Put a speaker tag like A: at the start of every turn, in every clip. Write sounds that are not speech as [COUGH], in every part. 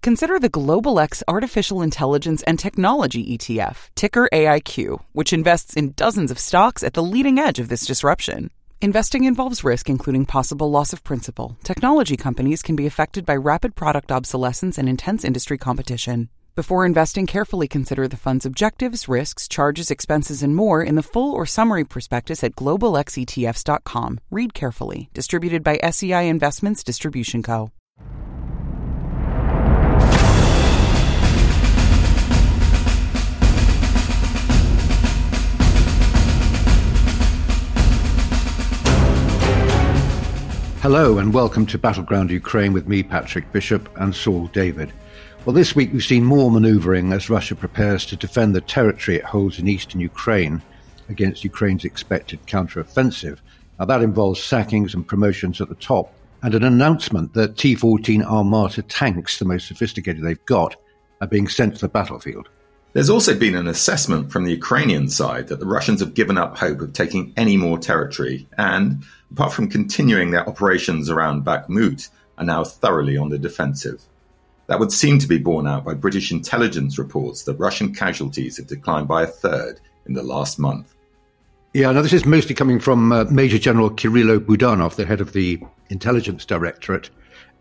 A: Consider the Global X Artificial Intelligence and Technology ETF, ticker AIQ, which invests in dozens of stocks at the leading edge of this disruption. Investing involves risk, including possible loss of principal. Technology companies can be affected by rapid product obsolescence and intense industry competition. Before investing, carefully consider the fund's objectives, risks, charges, expenses, and more in the full or summary prospectus at globalxetfs.com. Read carefully. Distributed by SEI Investments Distribution Co.
B: Hello and welcome to Battleground Ukraine with me, Patrick Bishop, and Saul David. Well, this week we've seen more manoeuvring as Russia prepares to defend the territory it holds in eastern Ukraine against Ukraine's expected counteroffensive. Now, that involves sackings and promotions at the top, and an announcement that T 14 Armata tanks, the most sophisticated they've got, are being sent to the battlefield.
C: There's also been an assessment from the Ukrainian side that the Russians have given up hope of taking any more territory and, apart from continuing their operations around Bakhmut, are now thoroughly on the defensive. That would seem to be borne out by British intelligence reports that Russian casualties have declined by a third in the last month.
B: Yeah, now this is mostly coming from uh, Major General Kirilo Budanov, the head of the intelligence directorate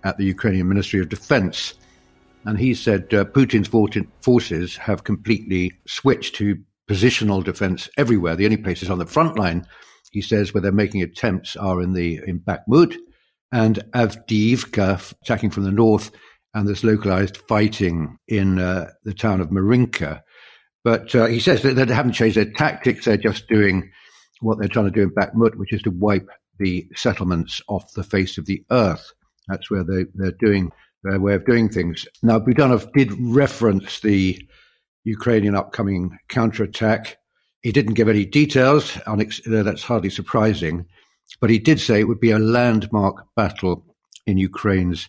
B: at the Ukrainian Ministry of Defense. And he said uh, Putin's forces have completely switched to positional defense everywhere. The only places on the front line, he says, where they're making attempts are in the in Bakhmut and Avdiivka, attacking from the north, and there's localized fighting in uh, the town of Marinka. But uh, he says that they haven't changed their tactics; they're just doing what they're trying to do in Bakhmut, which is to wipe the settlements off the face of the earth. That's where they, they're doing their way of doing things. Now, Budanov did reference the Ukrainian upcoming counterattack. He didn't give any details. Uh, that's hardly surprising. But he did say it would be a landmark battle in Ukraine's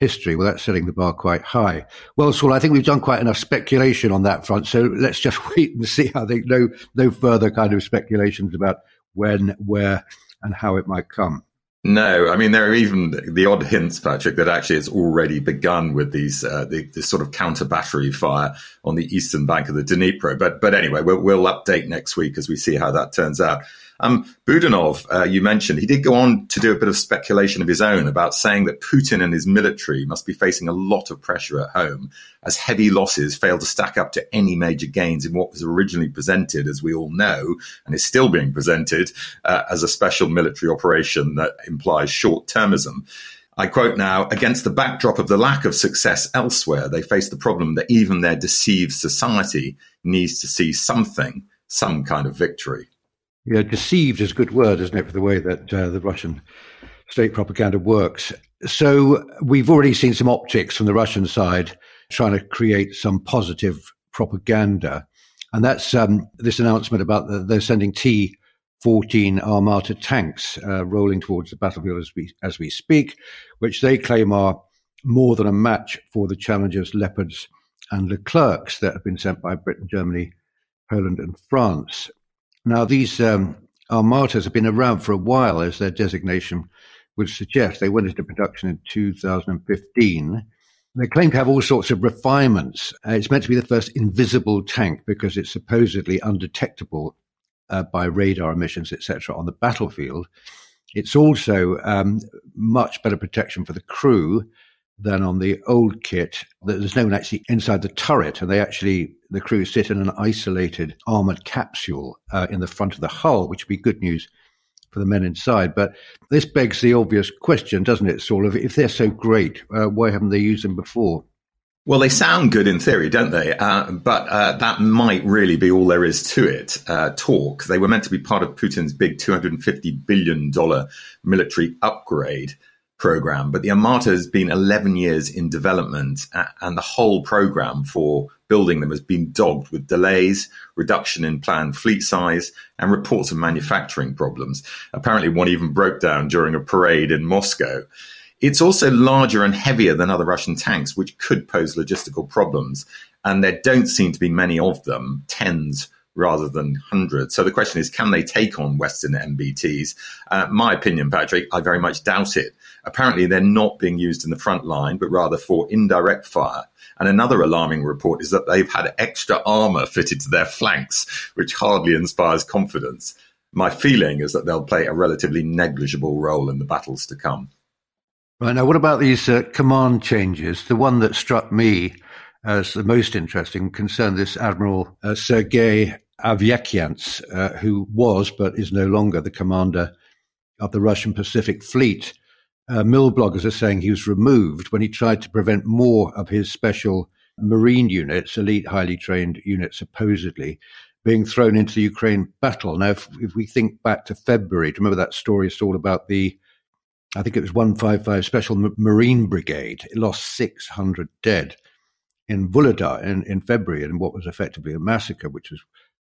B: history. Well, that's setting the bar quite high. Well, Saul, I think we've done quite enough speculation on that front. So let's just [LAUGHS] wait and see how they no no further kind of speculations about when, where, and how it might come.
C: No, I mean there are even the odd hints, Patrick, that actually it's already begun with these uh, the, this sort of counter battery fire on the eastern bank of the Dnipro. But but anyway, we'll, we'll update next week as we see how that turns out. Um, Budanov, uh, you mentioned, he did go on to do a bit of speculation of his own about saying that Putin and his military must be facing a lot of pressure at home as heavy losses fail to stack up to any major gains in what was originally presented, as we all know, and is still being presented uh, as a special military operation that implies short termism. I quote now, against the backdrop of the lack of success elsewhere, they face the problem that even their deceived society needs to see something, some kind of victory.
B: Yeah, deceived is a good word, isn't it, for the way that uh, the Russian state propaganda works. So we've already seen some optics from the Russian side trying to create some positive propaganda. And that's um, this announcement about the, they're sending T 14 Armata tanks uh, rolling towards the battlefield as we, as we speak, which they claim are more than a match for the Challengers, Leopards, and Leclercs that have been sent by Britain, Germany, Poland, and France. Now, these um, armatas have been around for a while, as their designation would suggest. They went into production in 2015. They claim to have all sorts of refinements. Uh, it's meant to be the first invisible tank because it's supposedly undetectable uh, by radar emissions, etc., on the battlefield. It's also um, much better protection for the crew than on the old kit. There's no one actually inside the turret, and they actually, the crew sit in an isolated armored capsule uh, in the front of the hull, which would be good news for the men inside. But this begs the obvious question, doesn't it, Saul? If, if they're so great, uh, why haven't they used them before?
C: Well, they sound good in theory, don't they? Uh, but uh, that might really be all there is to it. Uh, talk. They were meant to be part of Putin's big $250 billion military upgrade. program, but the Armata has been 11 years in development and the whole program for building them has been dogged with delays, reduction in planned fleet size, and reports of manufacturing problems. Apparently, one even broke down during a parade in Moscow. It's also larger and heavier than other Russian tanks, which could pose logistical problems. And there don't seem to be many of them, tens rather than hundreds. So the question is, can they take on Western MBTs? Uh, my opinion, Patrick, I very much doubt it. Apparently, they're not being used in the front line, but rather for indirect fire. And another alarming report is that they've had extra armor fitted to their flanks, which hardly inspires confidence. My feeling is that they'll play a relatively negligible role in the battles to come.
B: Right. Now, what about these uh, command changes? The one that struck me as the most interesting concerned this Admiral uh, Sergei Avakyants, uh, who was but is no longer the commander of the Russian Pacific Fleet. Uh, mill bloggers are saying he was removed when he tried to prevent more of his special marine units, elite, highly trained units, supposedly, being thrown into the Ukraine battle. Now, if, if we think back to February, do you remember that story? It's all about the, I think it was 155 Special Marine Brigade. It lost 600 dead in Vuhledar in, in February in what was effectively a massacre, which was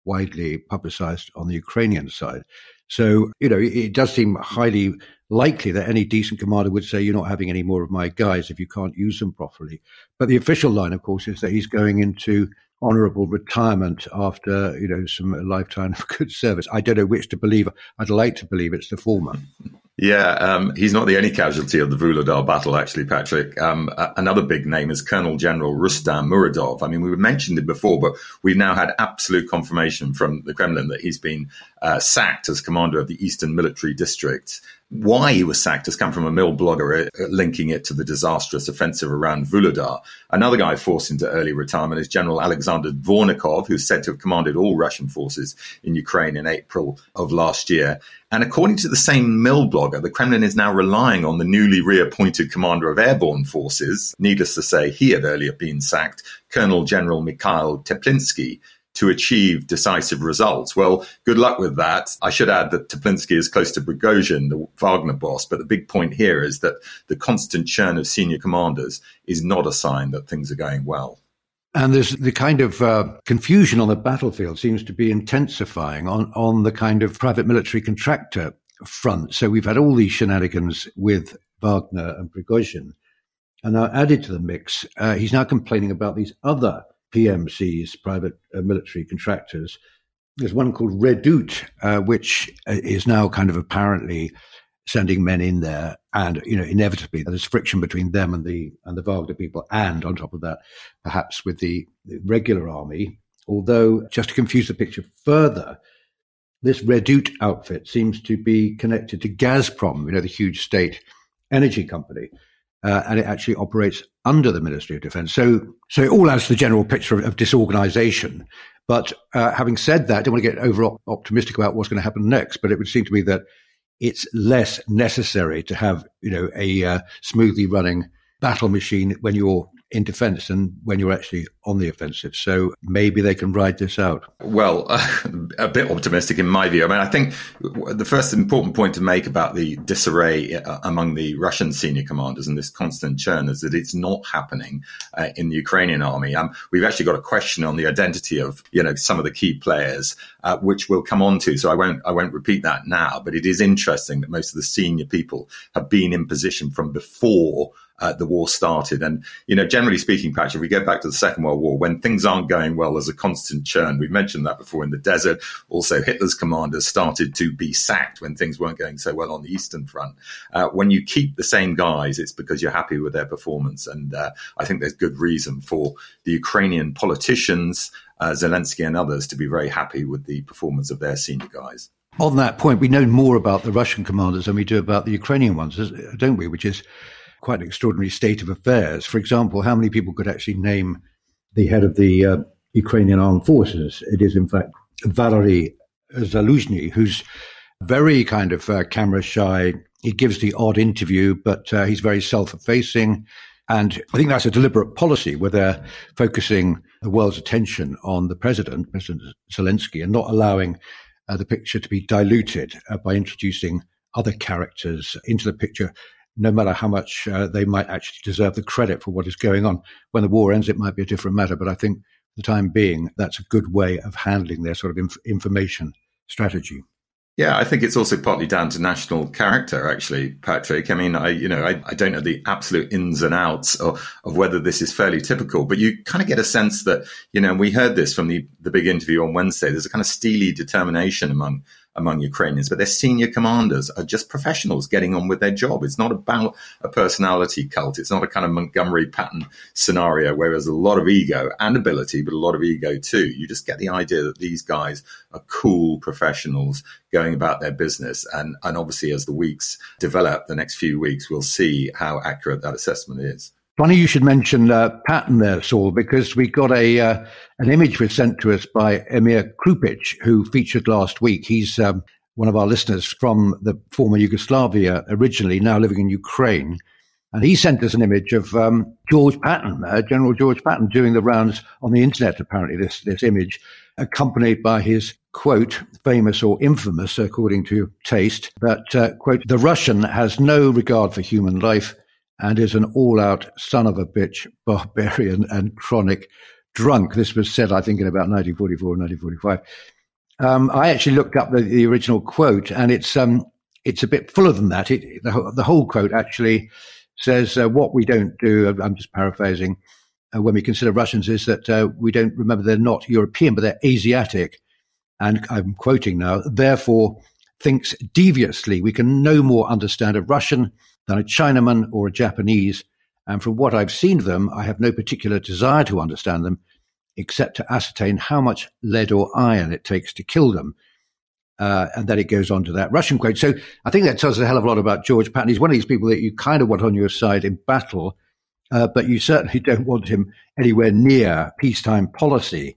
B: widely publicized on the Ukrainian side. So, you know, it does seem highly likely that any decent commander would say, you're not having any more of my guys if you can't use them properly. But the official line, of course, is that he's going into honorable retirement after, you know, some lifetime of [LAUGHS] good service. I don't know which to believe. I'd like to believe it's the former.
C: Yeah, um, he's not the only casualty of the Vuhledar battle, actually, Patrick. Um, another big name is Colonel General Rustam Muradov. I mean, we mentioned it before, but we've now had absolute confirmation from the Kremlin that he's been uh, sacked as commander of the Eastern Military District. Why he was sacked has come from a mill blogger uh, linking it to the disastrous offensive around Vuhledar. Another guy forced into early retirement is General Alexander Dvornikov, who's said to have commanded all Russian forces in Ukraine in April of last year. And according to the same mill blogger, the Kremlin is now relying on the newly reappointed commander of airborne forces. Needless to say, he had earlier been sacked, Colonel General Mikhail Teplinsky, to achieve decisive results. Well, good luck with that. I should add that Teplinsky is close to Prigozhin, the Wagner boss, but the big point here is that the constant churn of senior commanders is not a sign that things are going well.
B: And there's the kind of uh, confusion on the battlefield seems to be intensifying on, on the kind of private military contractor front. So we've had all these shenanigans with Wagner and Prigozhin. And now added to the mix, uh, he's now complaining about these other PMCs, private uh, military contractors. There's one called Redut, uh, which uh, is now kind of apparently sending men in there, and you know, inevitably there's friction between them and the and the Wagner people, and on top of that, perhaps with the, the regular army. Although, just to confuse the picture further, this Redut outfit seems to be connected to Gazprom, you know, the huge state energy company uh, and it actually operates under the Ministry of Defence. So, so it all adds to the general picture of, of disorganisation. But uh, having said that, I don't want to get over optimistic about what's going to happen next. But it would seem to me that it's less necessary to have, you know, a uh, smoothly running battle machine when you're in defense and when you're actually on the offensive. So maybe they can ride this out.
C: Well, uh, [LAUGHS] a bit optimistic in my view. I mean, I think the first important point to make about the disarray uh, among the Russian senior commanders and this constant churn is that it's not happening uh, in the Ukrainian army. Um, we've actually got a question on the identity of, you know, some of the key players, uh, which we'll come on to. So I won't, I won't repeat that now, but it is interesting that most of the senior people have been in position from before uh, the war started. And, you know, generally speaking, Patrick, if we go back to the Second World War, when things aren't going well, there's a constant churn. We've mentioned that before in the desert. Also, Hitler's commanders started to be sacked when things weren't going so well on the Eastern Front. Uh, when you keep the same guys, it's because you're happy with their performance. And uh, I think there's good reason for the Ukrainian politicians, uh, Zelensky and others, to be very happy with the performance of their senior guys.
B: On that point, we know more about the Russian commanders than we do about the Ukrainian ones, don't we? Which is quite an extraordinary state of affairs. For example, how many people could actually name the head of the uh, Ukrainian armed forces? It is, in fact, Valery Zaluzhny, who's very kind of uh, camera shy. He gives the odd interview, but uh, he's very self effacing. And I think that's a deliberate policy where they're focusing the world's attention on the president, President Zelensky, and not allowing uh, the picture to be diluted uh, by introducing other characters into the picture no matter how much uh, they might actually deserve the credit for what is going on. When the war ends, it might be a different matter, but I think the time being, that's a good way of handling their sort of inf- information strategy.
C: Yeah, I think it's also partly down to national character, actually, Patrick. I mean, I, you know, I, I don't know the absolute ins and outs of, of whether this is fairly typical, but you kind of get a sense that, you know, we heard this from the, the big interview on Wednesday. There's a kind of steely determination among among Ukrainians, but their senior commanders are just professionals getting on with their job. It's not about a personality cult. It's not a kind of Montgomery Patton scenario where there's a lot of ego and ability, but a lot of ego too. You just get the idea that these guys are cool professionals going about their business. And, and obviously, as the weeks develop, the next few weeks, we'll see how accurate that assessment is.
B: Funny you should mention uh, Patton there, Saul, because we got a uh, an image was sent to us by Emir Krupic, who featured last week. He's um, one of our listeners from the former Yugoslavia, originally now living in Ukraine, and he sent us an image of um, George Patton, uh, General George Patton, doing the rounds on the internet. Apparently, this this image, accompanied by his quote, famous or infamous, according to taste, that uh, quote, the Russian has no regard for human life and is an all out son of a bitch, barbarian, and chronic drunk. This was said, I think, in about 1944 or 1945. Um, I actually looked up the, the original quote, and it's um, it's a bit fuller than that. It, the, the, whole quote actually says, uh, What we don't do, I'm just paraphrasing, uh, when we consider Russians is that uh, we don't remember they're not European, but they're Asiatic. And I'm quoting now, therefore, thinks deviously we can no more understand a Russian than a Chinaman or a Japanese. And from what I've seen of them, I have no particular desire to understand them, except to ascertain how much lead or iron it takes to kill them. Uh, and then it goes on to that Russian quote. So I think that tells a hell of a lot about George Patton. He's one of these people that you kind of want on your side in battle, uh, but you certainly [LAUGHS] don't want him anywhere near peacetime policy.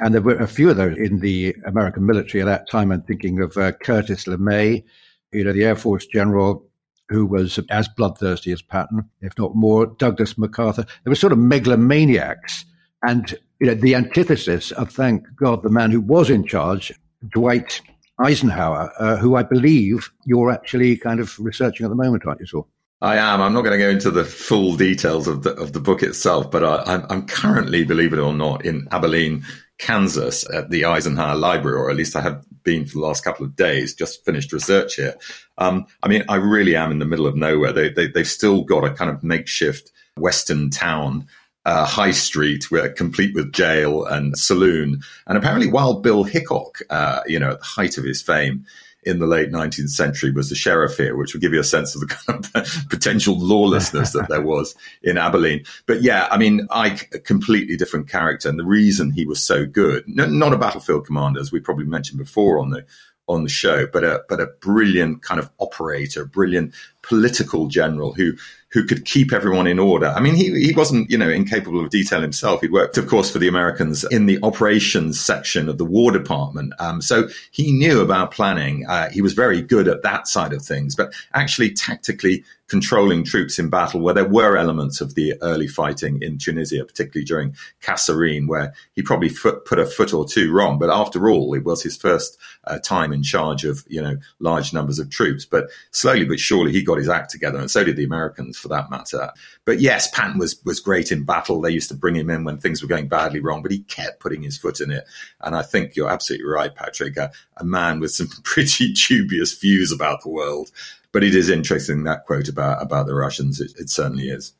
B: And there were a few of those in the American military at that time. I'm thinking of uh, Curtis LeMay, you know, the Air Force general who was as bloodthirsty as Patton, if not more, Douglas MacArthur. They were sort of megalomaniacs. And you know, the antithesis of, thank God, the man who was in charge, Dwight Eisenhower, uh, who I believe you're actually kind of researching at the moment, aren't you, Saul?
C: I am. I'm not going to go into the full details of the of the book itself, but I, I'm currently, believe it or not, in Abilene, Kansas, at the Eisenhower Library, or at least I have been for the last couple of days. Just finished research here. Um, I mean, I really am in the middle of nowhere. They, they they've still got a kind of makeshift Western town uh, high street, where, complete with jail and saloon. And apparently, Wild Bill Hickok, uh, you know, at the height of his fame, in the late 19th century was the sheriff here, which will give you a sense of the [LAUGHS] kind of potential lawlessness that there was in Abilene. But yeah, I mean, Ike, a completely different character. And the reason he was so good, not a battlefield commander, as we probably mentioned before on the, on the show, but a, but a brilliant kind of operator, brilliant political general who who could keep everyone in order. I mean, he, he wasn't, you know, incapable of detail himself. He worked, of course, for the Americans in the operations section of the War Department. Um, so he knew about planning. Uh, he was very good at that side of things, but actually tactically controlling troops in battle where there were elements of the early fighting in Tunisia, particularly during Kasserine, where he probably foot, put a foot or two wrong. But after all, it was his first uh, time in charge of, you know, large numbers of troops. But slowly but surely he got his act together, and so did the Americans for that matter. But yes, Patton was, was great in battle. They used to bring him in when things were going badly wrong, but he kept putting his foot in it. And I think you're absolutely right, Patrick. A, a man with some [LAUGHS] pretty dubious views about the world but it is interesting that quote about about the Russians. It, it certainly is.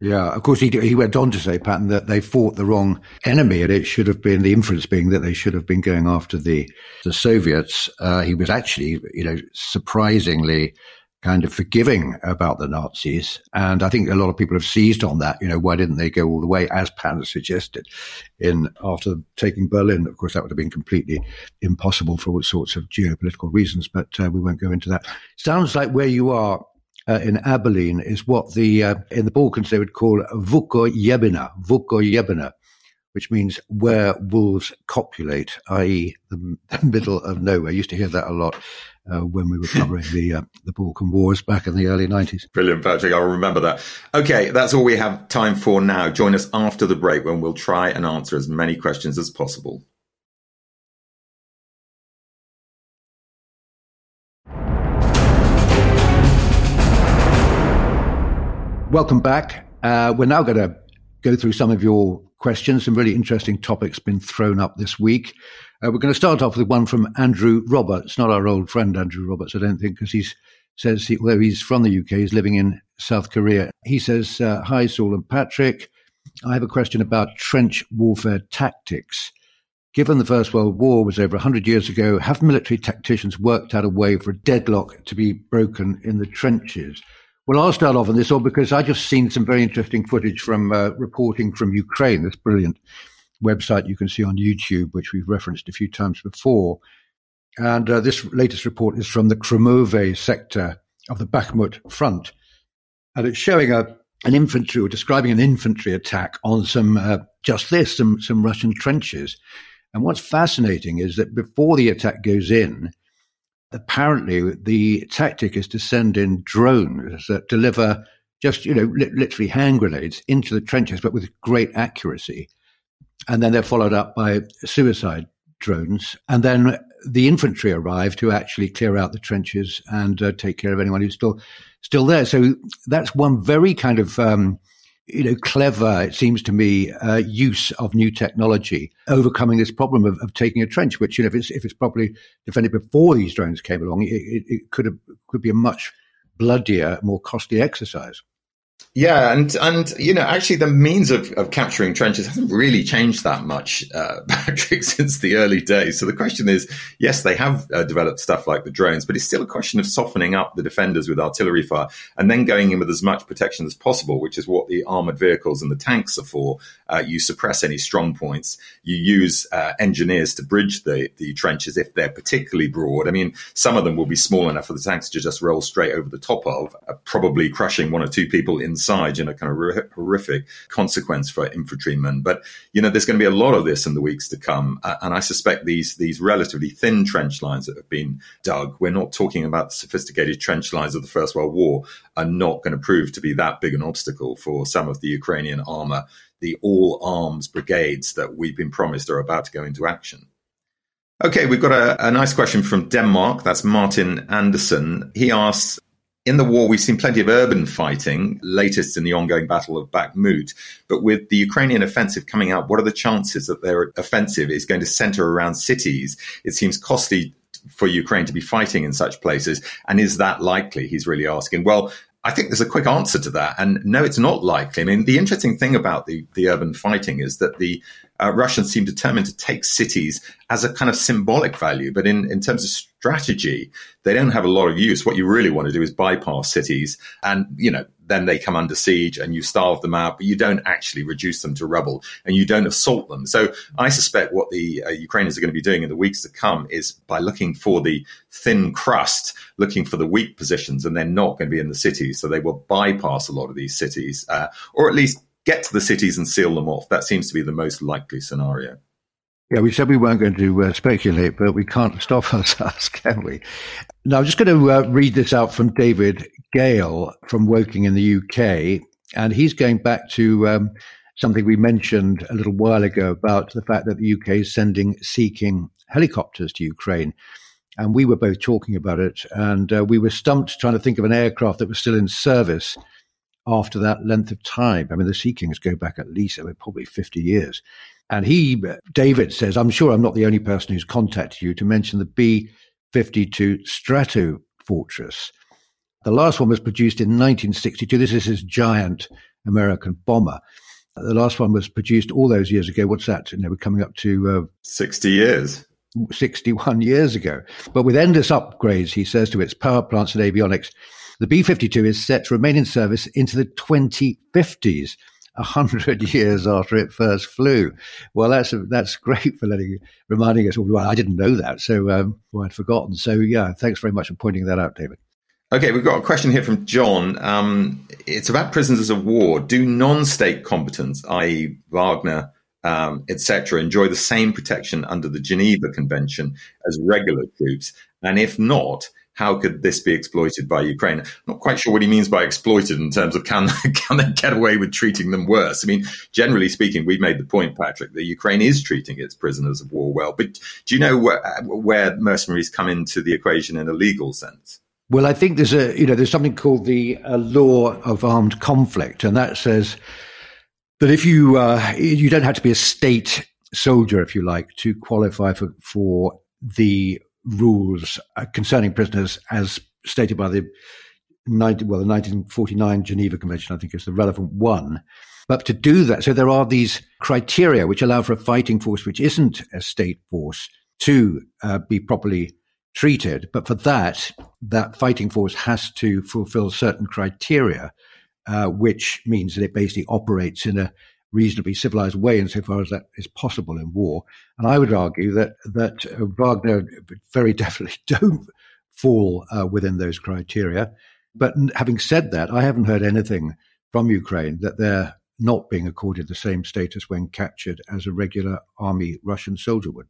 B: Yeah, of course, he he went on to say, Patton, that they fought the wrong enemy, and it should have been the inference being that they should have been going after the the Soviets. Uh, he was actually, you know, surprisingly kind of forgiving about the Nazis. And I think a lot of people have seized on that. You know, why didn't they go all the way, as Patton suggested, in after taking Berlin? Of course, that would have been completely impossible for all sorts of geopolitical reasons, but uh, we won't go into that. Sounds like where you are. Uh, in Abilene is what the uh, in the Balkans they would call Vukojebina, Vukojebina, which means where wolves copulate, i.e., the, the [LAUGHS] middle of nowhere. I used to hear that a lot uh, when we were covering the uh, the Balkan Wars back in the early 90s.
C: Brilliant, Patrick. I'll remember that. Okay, that's all we have time for now. Join us after the break when we'll try and answer as many questions as possible.
B: Welcome back. Uh, we're now going to go through some of your questions. Some really interesting topics been thrown up this week. Uh, we're going to start off with one from Andrew Roberts, not our old friend Andrew Roberts, I don't think, because he says, he, he's from the UK, he's living in South Korea. He says, uh, Hi, Saul and Patrick. I have a question about trench warfare tactics. Given the First World War was over 100 years ago, have military tacticians worked out a way for a deadlock to be broken in the trenches? Well, I'll start off on this all because I just seen some very interesting footage from uh, reporting from Ukraine, this brilliant website you can see on YouTube, which we've referenced a few times before. And uh, this latest report is from the Khromove sector of the Bakhmut front. And it's showing a, an infantry or describing an infantry attack on some, uh, just this, some, some Russian trenches. And what's fascinating is that before the attack goes in, apparently the tactic is to send in drones that deliver just, you know, li- literally hand grenades into the trenches, but with great accuracy. And then they're followed up by suicide drones. And then the infantry arrive to actually clear out the trenches and uh, take care of anyone who's still still there. So that's one very kind of um, you know, clever, it seems to me, uh, use of new technology, overcoming this problem of, of, taking a trench, which, you know, if it's, if it's properly defended before these drones came along, it, it, it could have, could be a much bloodier, more costly exercise.
C: Yeah, and and you know, actually, the means of, of capturing trenches hasn't really changed that much, uh, [LAUGHS] Patrick, since the early days. So the question is, yes, they have uh, developed stuff like the drones, but it's still a question of softening up the defenders with artillery fire and then going in with as much protection as possible, which is what the armored vehicles and the tanks are for. Uh, you suppress any strong points. You use uh, engineers to bridge the the trenches if they're particularly broad. I mean, some of them will be small enough for the tanks to just roll straight over the top of, uh, probably crushing one or two people in inside, you know, kind of horrific consequence for infantrymen. But, you know, there's going to be a lot of this in the weeks to come. Uh, and I suspect these, these relatively thin trench lines that have been dug, we're not talking about the sophisticated trench lines of the First World War, are not going to prove to be that big an obstacle for some of the Ukrainian armor. The all arms brigades that we've been promised are about to go into action. Okay, we've got a, a, nice question from Denmark. That's Martin Anderson. He asks, in the war, we've seen plenty of urban fighting, latest in the ongoing Battle of Bakhmut. But with the Ukrainian offensive coming out, what are the chances that their offensive is going to center around cities? It seems costly for Ukraine to be fighting in such places. And is that likely? He's really asking. Well, I think there's a quick answer to that. And no, it's not likely. I mean, the interesting thing about the, the urban fighting is that the uh, Russians seem determined to take cities as a kind of symbolic value. But in, in terms of strategy, they don't have a lot of use. What you really want to do is bypass cities and, you know, then they come under siege and you starve them out, but you don't actually reduce them to rubble and you don't assault them. So I suspect what the uh, Ukrainians are going to be doing in the weeks to come is by looking for the thin crust, looking for the weak positions, and they're not going to be in the cities. So they will bypass a lot of these cities, uh, or at least get to the cities and seal them off. That seems to be the most likely scenario.
B: Yeah, we said we weren't going to uh, speculate, but we can't stop [LAUGHS] ourselves, can we? Now, I'm just going to uh, read this out from David Gale from Woking in the UK. And he's going back to um, something we mentioned a little while ago about the fact that the UK is sending Sea King helicopters to Ukraine. And we were both talking about it. And uh, we were stumped trying to think of an aircraft that was still in service after that length of time. I mean, the Sea Kings go back at least I mean, probably 50 years. And he, David says, I'm sure I'm not the only person who's contacted you to mention the B 52 Strato Fortress. The last one was produced in 1962. This is his giant American bomber. The last one was produced all those years ago. What's that? You know, we're coming up to
C: uh, 60 years.
B: 61 years ago. But with endless upgrades, he says, to its power plants and avionics, the B 52 is set to remain in service into the 2050s, a hundred [LAUGHS] years after it first flew. Well, that's that's great for letting reminding us. Well, I didn't know that, so um, well, I'd forgotten. So yeah, thanks very much for pointing that out, David.
C: Okay, we've got a question here from John. Um, it's about prisoners of war. Do non-state combatants, i.e., Wagner, um, etc., enjoy the same protection under the Geneva Convention as regular troops? And if not, how could this be exploited by Ukraine? I'm not quite sure what he means by exploited in terms of can, [LAUGHS] can they get away with treating them worse? I mean, generally speaking, we've made the point, Patrick, that Ukraine is treating its prisoners of war well. But do you know where, where mercenaries come into the equation in a legal sense?
B: Well, I think there's a you know there's something called the uh, law of armed conflict, and that says that if you uh, you don't have to be a state soldier, if you like, to qualify for for the rules uh, concerning prisoners as stated by the 19, well the 1949 Geneva Convention, I think is the relevant one. But to do that, so there are these criteria which allow for a fighting force which isn't a state force to uh, be properly treated. But for that, that fighting force has to fulfill certain criteria, uh, which means that it basically operates in a reasonably civilized way insofar as that is possible in war. And I would argue that that uh, Wagner very [LAUGHS] definitely don't fall uh, within those criteria. But having said that, I haven't heard anything from Ukraine that they're not being accorded the same status when captured as a regular army Russian soldier would.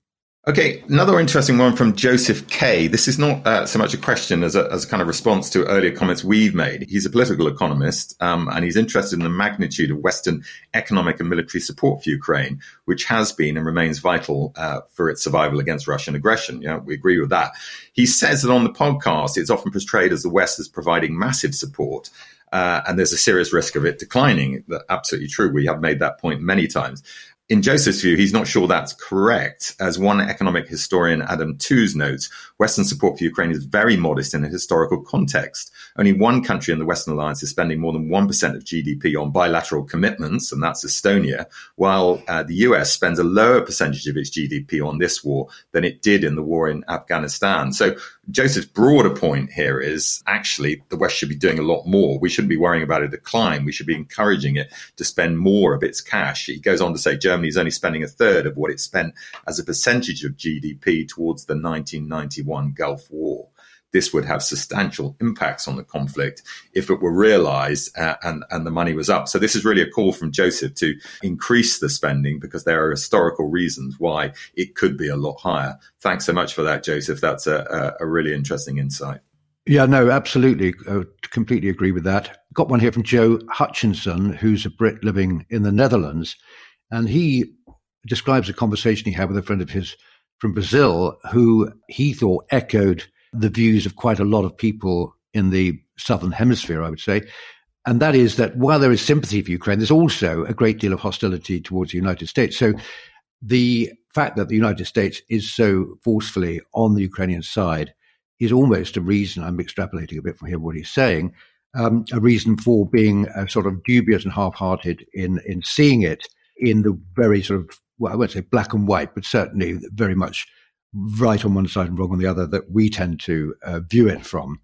C: Okay, another interesting one from Joseph K. This is not uh, so much a question as a, as a kind of response to earlier comments we've made. He's a political economist, um, and he's interested in the magnitude of Western economic and military support for Ukraine, which has been and remains vital uh, for its survival against Russian aggression. Yeah, we agree with that. He says that on the podcast, it's often portrayed as the West as providing massive support. Uh, and there's a serious risk of it declining. That's Absolutely true. We have made that point many times in Joseph's view, he's not sure that's correct. As one economic historian, Adam Tooze, notes, Western support for Ukraine is very modest in a historical context. Only one country in the Western alliance is spending more than 1% of GDP on bilateral commitments, and that's Estonia, while uh, the US spends a lower percentage of its GDP on this war than it did in the war in Afghanistan. So Joseph's broader point here is actually the West should be doing a lot more. We shouldn't be worrying about a decline. We should be encouraging it to spend more of its cash. He goes on to say Germany is only spending a third of what it spent as a percentage of GDP towards the 1991 Gulf War this would have substantial impacts on the conflict if it were realized uh, and, and the money was up. So this is really a call from Joseph to increase the spending because there are historical reasons why it could be a lot higher. Thanks so much for that, Joseph. That's a, a, a really interesting insight.
B: Yeah, no, absolutely. I completely agree with that. Got one here from Joe Hutchinson, who's a Brit living in the Netherlands. And he describes a conversation he had with a friend of his from Brazil who he thought echoed the views of quite a lot of people in the southern hemisphere, I would say. And that is that while there is sympathy for Ukraine, there's also a great deal of hostility towards the United States. So the fact that the United States is so forcefully on the Ukrainian side is almost a reason, I'm extrapolating a bit from here what he's saying, um, a reason for being uh, sort of dubious and half-hearted in, in seeing it in the very sort of, well, I won't say black and white, but certainly very much right on one side and wrong on the other that we tend to uh, view it from.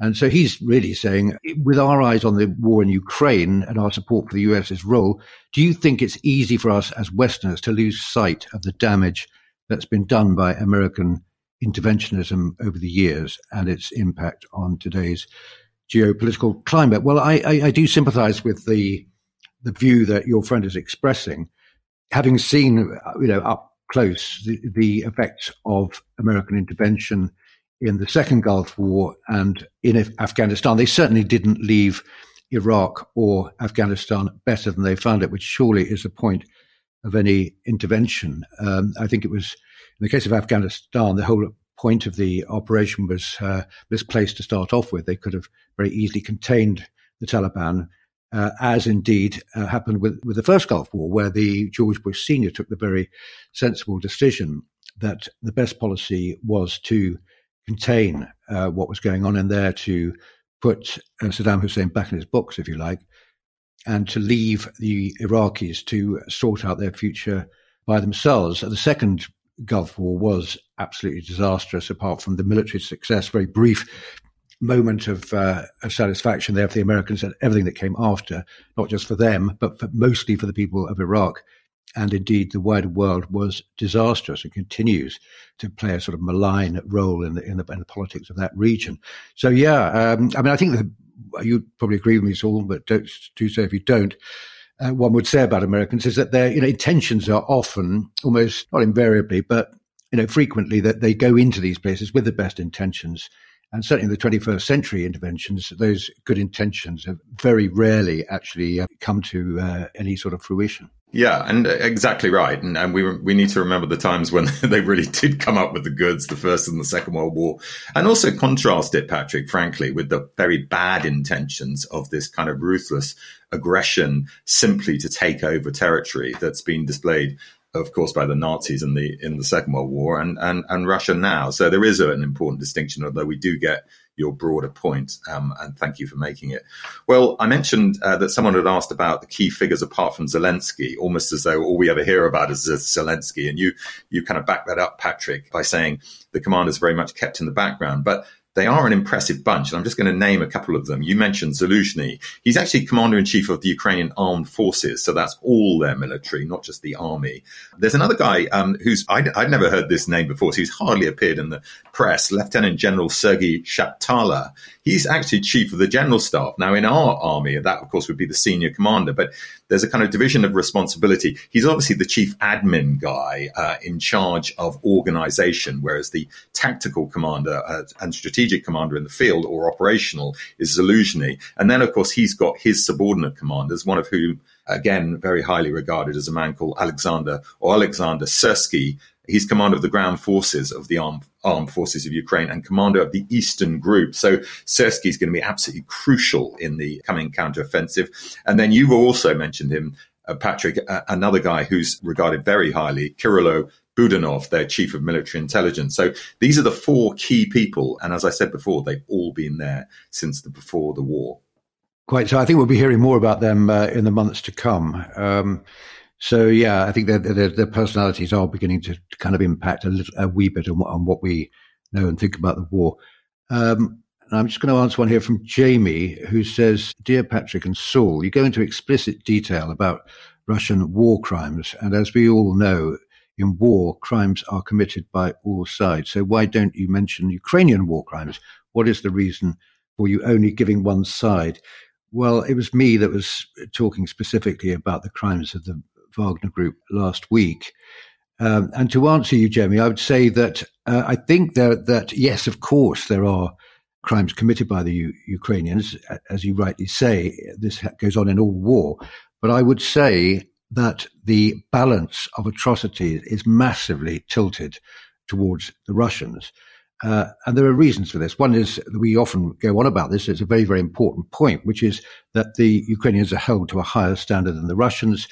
B: And so he's really saying, with our eyes on the war in Ukraine and our support for the US's role, do you think it's easy for us as Westerners to lose sight of the damage that's been done by American interventionism over the years and its impact on today's geopolitical climate? Well, I, I, I do sympathize with the the view that your friend is expressing, having seen, you know, up close the, the effects of American intervention in the second Gulf War and in Afghanistan. They certainly didn't leave Iraq or Afghanistan better than they found it, which surely is the point of any intervention. Um, I think it was in the case of Afghanistan, the whole point of the operation was uh, misplaced to start off with. They could have very easily contained the Taliban uh, as indeed uh, happened with, with the first Gulf War, where the George Bush Sr. took the very sensible decision that the best policy was to contain uh, what was going on in there, to put uh, Saddam Hussein back in his books, if you like, and to leave the Iraqis to sort out their future by themselves. The second Gulf War was absolutely disastrous, apart from the military success, very brief moment of, uh, of satisfaction there for the Americans and everything that came after, not just for them, but for, mostly for the people of Iraq. And indeed, the wider world was disastrous and continues to play a sort of malign role in the, in the, in the politics of that region. So, yeah, um, I mean, I think that you probably agree with me, Saul, but don't do so if you don't. Uh, one would say about Americans is that their you know intentions are often almost not invariably, but you know frequently that they go into these places with the best intentions And certainly in the 21st century interventions, those good intentions have very rarely actually uh, come to uh, any sort of fruition.
C: Yeah, and uh, exactly right. And, and, we we need to remember the times when [LAUGHS] they really did come up with the goods, the First and the Second World War, and also contrast it, Patrick, frankly, with the very bad intentions of this kind of ruthless aggression simply to take over territory that's been displayed of course, by the Nazis in the in the Second World War and and, and Russia now. So there is an important distinction, although we do get your broader point. Um, and thank you for making it. Well, I mentioned uh, that someone had asked about the key figures apart from Zelensky, almost as though all we ever hear about is Zelensky, and you you kind of back that up, Patrick, by saying the commander's very much kept in the background, but they are an impressive bunch, and I'm just going to name a couple of them. You mentioned Zaluzhny. He's actually commander in chief of the Ukrainian armed forces, so that's all their military, not just the army. There's another guy um, who's I'd, I'd, never heard this name before, so he's hardly appeared in the press. Lieutenant General Sergei Shaptala. He's actually chief of the general staff. Now, in our army, that of course would be the senior commander, but there's a kind of division of responsibility. He's obviously the chief admin guy uh, in charge of organization, whereas the tactical commander uh, and strategic commander in the field or operational is Zaluzhny. And then, of course, he's got his subordinate commanders, one of whom again, very highly regarded as a man called Alexander or Alexander Syrsky, He's commander of the ground forces of the armed, armed forces of Ukraine and commander of the Eastern Group. So Syrsky is going to be absolutely crucial in the coming counteroffensive. And then you've also mentioned him, uh, Patrick, uh, another guy who's regarded very highly, Kirilo Budanov, their chief of military intelligence. So these are the four key people. And as I said before, they've all been there since the before the war.
B: Quite so. I think we'll be hearing more about them uh, in the months to come. Um, so yeah, I think their, personalities are beginning to, to, kind of impact a, little, a wee bit on, on, what we know and think about the war. Um, I'm just going to answer one here from Jamie, who says, "Dear Patrick and Saul, you go into explicit detail about Russian war crimes, and as we all know, in war, crimes are committed by all sides. So why don't you mention Ukrainian war crimes? What is the reason for you only giving one side?" Well, it was me that was talking specifically about the crimes of the Wagner Group last week. Um, and to answer you, Jeremy, I would say that uh, I think that, that, yes, of course, there are crimes committed by the U- Ukrainians. As you rightly say, this goes on in all war. But I would say that the balance of atrocities is massively tilted towards the Russians. Uh, and there are reasons for this. One is we often go on about this. It's a very, very important point, which is that the Ukrainians are held to a higher standard than the Russians.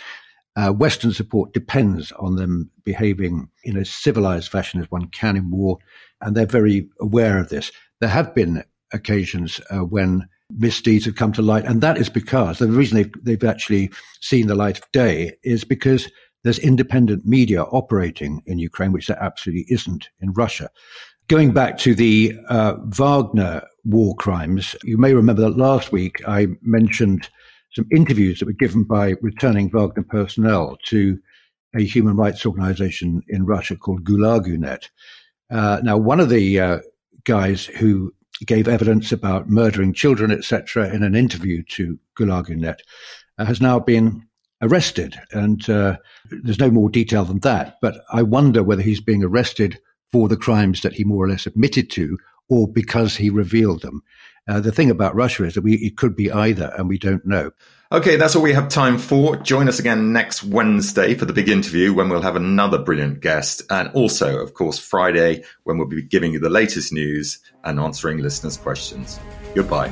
B: Uh, Western support depends on them behaving in a civilized fashion as one can in war, and they're very aware of this. There have been occasions uh, when misdeeds have come to light, and that is because the reason they've, they've actually seen the light of day is because there's independent media operating in Ukraine, which there absolutely isn't in Russia. Going back to the uh, Wagner war crimes, you may remember that last week I mentioned some interviews that were given by returning Wagner personnel to a human rights organization in Russia called Gulagunet. Uh, now, one of the uh, guys who gave evidence about murdering children, etc., in an interview to Gulagunet uh, has now been arrested. And uh, there's no more detail than that. But I wonder whether he's being arrested for the crimes that he more or less admitted to or because he revealed them. Uh, the thing about Russia is that we, it could be either, and we don't know.
C: Okay, that's all we have time for. Join us again next Wednesday for the big interview when we'll have another brilliant guest. And also, of course, Friday when we'll be giving you the latest news and answering listeners' questions. Goodbye.